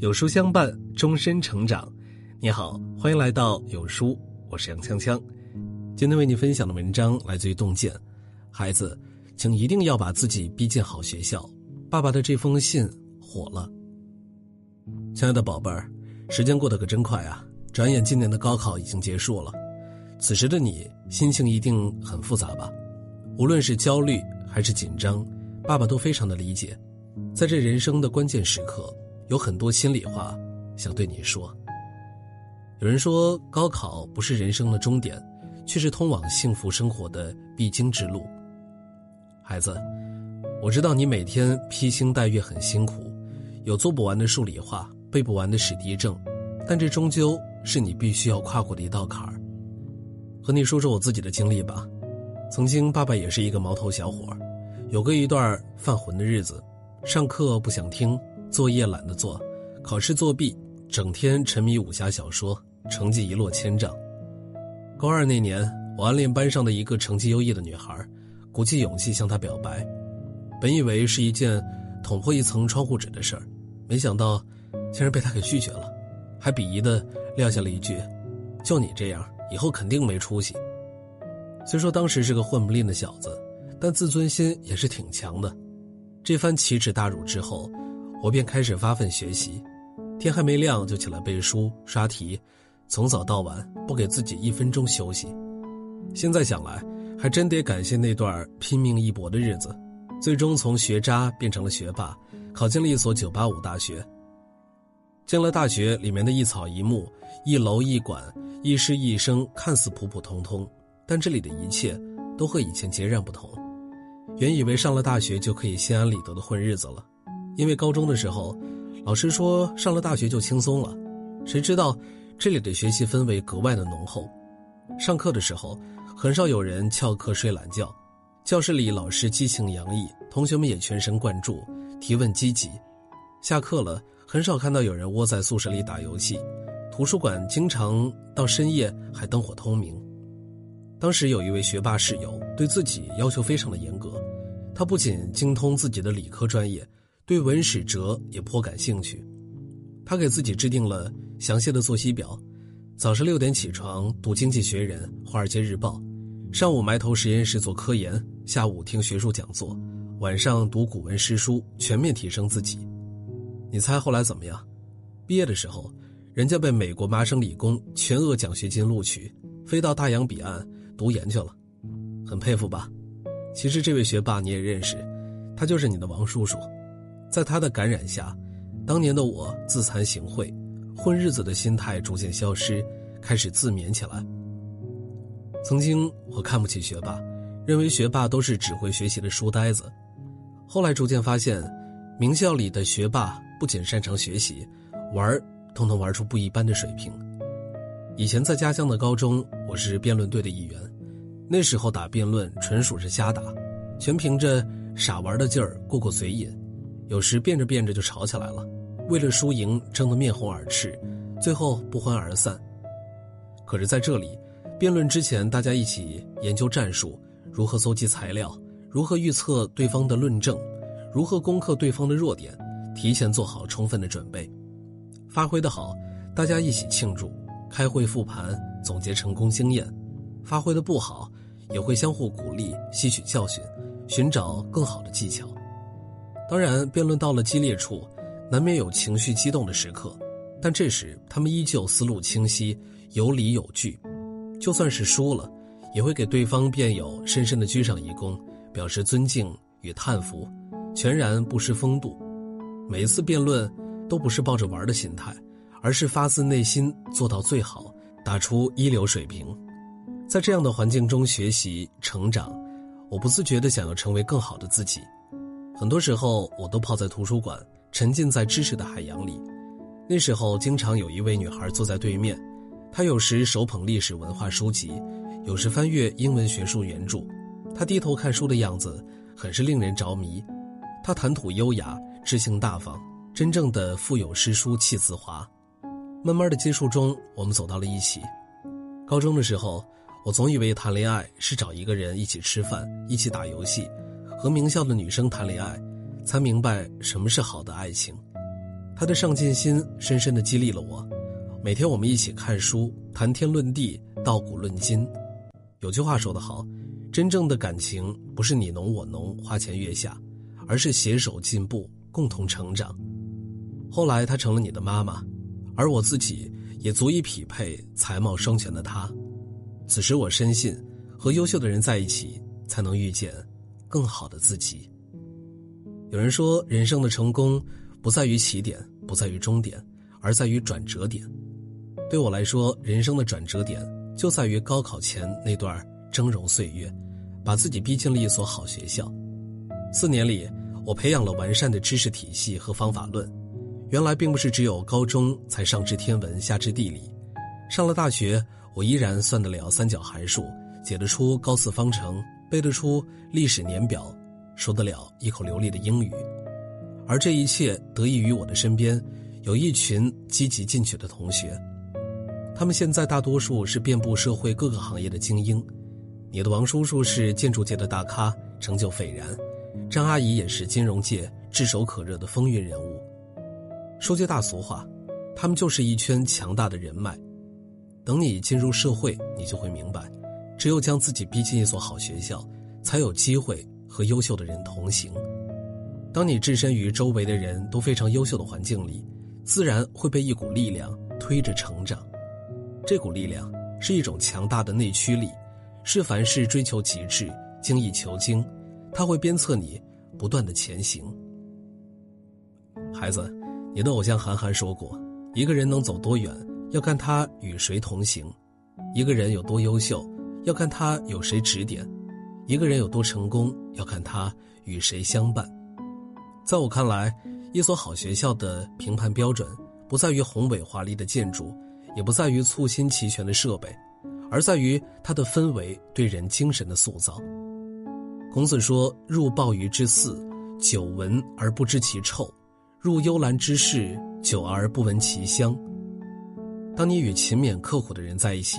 有书相伴，终身成长。你好，欢迎来到有书，我是杨锵锵。今天为你分享的文章来自于洞见。孩子，请一定要把自己逼进好学校。爸爸的这封信火了。亲爱的宝贝儿，时间过得可真快啊！转眼今年的高考已经结束了。此时的你心情一定很复杂吧？无论是焦虑还是紧张，爸爸都非常的理解。在这人生的关键时刻。有很多心里话想对你说。有人说，高考不是人生的终点，却是通往幸福生活的必经之路。孩子，我知道你每天披星戴月很辛苦，有做不完的数理化，背不完的史地政，但这终究是你必须要跨过的一道坎儿。和你说说我自己的经历吧。曾经，爸爸也是一个毛头小伙有过一段犯浑的日子，上课不想听。作业懒得做，考试作弊，整天沉迷武侠小说，成绩一落千丈。高二那年，我暗恋班上的一个成绩优异的女孩，鼓起勇气向她表白。本以为是一件捅破一层窗户纸的事儿，没想到竟然被她给拒绝了，还鄙夷的撂下了一句：“就你这样，以后肯定没出息。”虽说当时是个混不吝的小子，但自尊心也是挺强的。这番奇耻大辱之后。我便开始发奋学习，天还没亮就起来背书刷题，从早到晚不给自己一分钟休息。现在想来，还真得感谢那段拼命一搏的日子，最终从学渣变成了学霸，考进了一所985大学。进了大学，里面的一草一木、一楼一馆、一师一生，看似普普通通，但这里的一切都和以前截然不同。原以为上了大学就可以心安理得的混日子了。因为高中的时候，老师说上了大学就轻松了，谁知道这里的学习氛围格外的浓厚。上课的时候，很少有人翘课睡懒觉，教室里老师激情洋溢，同学们也全神贯注，提问积极。下课了，很少看到有人窝在宿舍里打游戏，图书馆经常到深夜还灯火通明。当时有一位学霸室友，对自己要求非常的严格，他不仅精通自己的理科专业。对文史哲也颇感兴趣，他给自己制定了详细的作息表：早上六点起床读《经济学人》《华尔街日报》，上午埋头实验室做科研，下午听学术讲座，晚上读古文诗书，全面提升自己。你猜后来怎么样？毕业的时候，人家被美国麻省理工全额奖学金录取，飞到大洋彼岸读研去了，很佩服吧？其实这位学霸你也认识，他就是你的王叔叔。在他的感染下，当年的我自惭形秽，混日子的心态逐渐消失，开始自勉起来。曾经我看不起学霸，认为学霸都是只会学习的书呆子。后来逐渐发现，名校里的学霸不仅擅长学习，玩儿都能玩出不一般的水平。以前在家乡的高中，我是辩论队的一员，那时候打辩论纯属是瞎打，全凭着傻玩的劲儿过过嘴瘾。有时辩着辩着就吵起来了，为了输赢争得面红耳赤，最后不欢而散。可是在这里，辩论之前大家一起研究战术，如何搜集材料，如何预测对方的论证，如何攻克对方的弱点，提前做好充分的准备。发挥的好，大家一起庆祝，开会复盘总结成功经验；发挥的不好，也会相互鼓励，吸取教训，寻找更好的技巧。当然，辩论到了激烈处，难免有情绪激动的时刻，但这时他们依旧思路清晰，有理有据。就算是输了，也会给对方辩友深深的鞠上一躬，表示尊敬与叹服，全然不失风度。每一次辩论，都不是抱着玩的心态，而是发自内心做到最好，打出一流水平。在这样的环境中学习成长，我不自觉地想要成为更好的自己。很多时候，我都泡在图书馆，沉浸在知识的海洋里。那时候，经常有一位女孩坐在对面，她有时手捧历史文化书籍，有时翻阅英文学术原著。她低头看书的样子，很是令人着迷。她谈吐优雅，知性大方，真正的腹有诗书气自华。慢慢的接触中，我们走到了一起。高中的时候，我总以为谈恋爱是找一个人一起吃饭、一起打游戏，和名校的女生谈恋爱，才明白什么是好的爱情。他的上进心深深的激励了我。每天我们一起看书，谈天论地，道古论今。有句话说得好，真正的感情不是你侬我侬、花前月下，而是携手进步，共同成长。后来她成了你的妈妈，而我自己也足以匹配才貌双全的她。此时我深信，和优秀的人在一起，才能遇见更好的自己。有人说，人生的成功不在于起点，不在于终点，而在于转折点。对我来说，人生的转折点就在于高考前那段峥嵘岁月，把自己逼进了一所好学校。四年里，我培养了完善的知识体系和方法论。原来并不是只有高中才上知天文下知地理，上了大学。我依然算得了三角函数，解得出高次方程，背得出历史年表，说得了一口流利的英语，而这一切得益于我的身边有一群积极进取的同学，他们现在大多数是遍布社会各个行业的精英。你的王叔叔是建筑界的大咖，成就斐然；张阿姨也是金融界炙手可热的风云人物。说句大俗话，他们就是一圈强大的人脉。等你进入社会，你就会明白，只有将自己逼进一所好学校，才有机会和优秀的人同行。当你置身于周围的人都非常优秀的环境里，自然会被一股力量推着成长。这股力量是一种强大的内驱力，是凡事追求极致、精益求精，他会鞭策你不断的前行。孩子，你的偶像韩寒说过：“一个人能走多远。”要看他与谁同行，一个人有多优秀，要看他有谁指点；一个人有多成功，要看他与谁相伴。在我看来，一所好学校的评判标准，不在于宏伟华丽的建筑，也不在于簇新齐全的设备，而在于它的氛围对人精神的塑造。孔子说：“入鲍鱼之肆，久闻而不知其臭；入幽兰之室，久而不闻其香。”当你与勤勉刻苦的人在一起，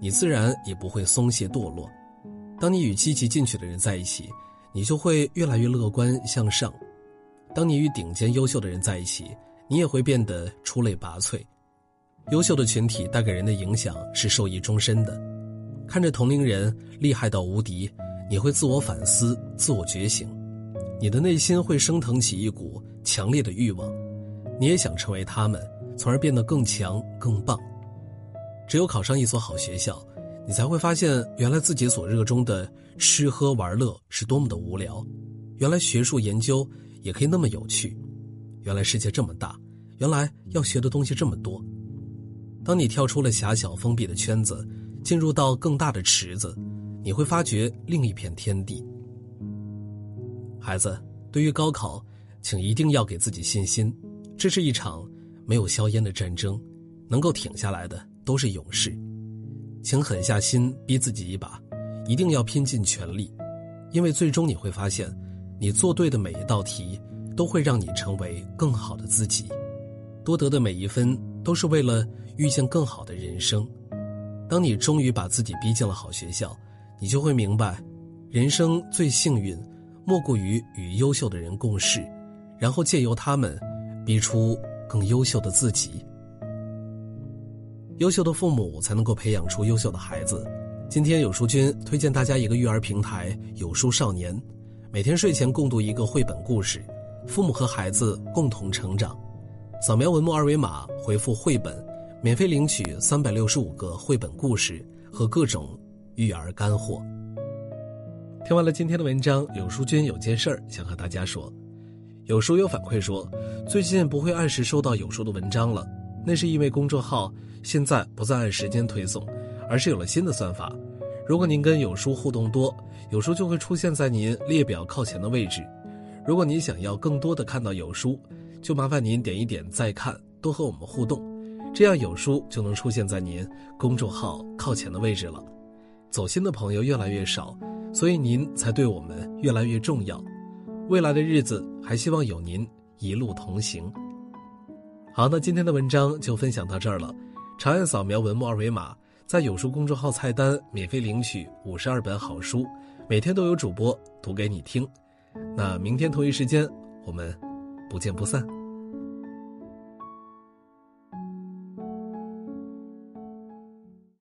你自然也不会松懈堕落；当你与积极进取的人在一起，你就会越来越乐观向上；当你与顶尖优秀的人在一起，你也会变得出类拔萃。优秀的群体带给人的影响是受益终身的。看着同龄人厉害到无敌，你会自我反思、自我觉醒，你的内心会升腾起一股强烈的欲望，你也想成为他们。从而变得更强更棒。只有考上一所好学校，你才会发现，原来自己所热衷的吃喝玩乐是多么的无聊；原来学术研究也可以那么有趣；原来世界这么大，原来要学的东西这么多。当你跳出了狭小封闭的圈子，进入到更大的池子，你会发觉另一片天地。孩子，对于高考，请一定要给自己信心，这是一场。没有硝烟的战争，能够挺下来的都是勇士。请狠下心逼自己一把，一定要拼尽全力，因为最终你会发现，你做对的每一道题，都会让你成为更好的自己。多得的每一分，都是为了遇见更好的人生。当你终于把自己逼进了好学校，你就会明白，人生最幸运，莫过于与优秀的人共事，然后借由他们，逼出。更优秀的自己，优秀的父母才能够培养出优秀的孩子。今天有书君推荐大家一个育儿平台“有书少年”，每天睡前共读一个绘本故事，父母和孩子共同成长。扫描文末二维码，回复“绘本”，免费领取三百六十五个绘本故事和各种育儿干货。听完了今天的文章，有书君有件事儿想和大家说。有书友反馈说，最近不会按时收到有书的文章了，那是因为公众号现在不再按时间推送，而是有了新的算法。如果您跟有书互动多，有书就会出现在您列表靠前的位置。如果您想要更多的看到有书，就麻烦您点一点再看，多和我们互动，这样有书就能出现在您公众号靠前的位置了。走心的朋友越来越少，所以您才对我们越来越重要。未来的日子，还希望有您一路同行。好，那今天的文章就分享到这儿了。长按扫描文末二维码，在有书公众号菜单免费领取五十二本好书，每天都有主播读给你听。那明天同一时间，我们不见不散。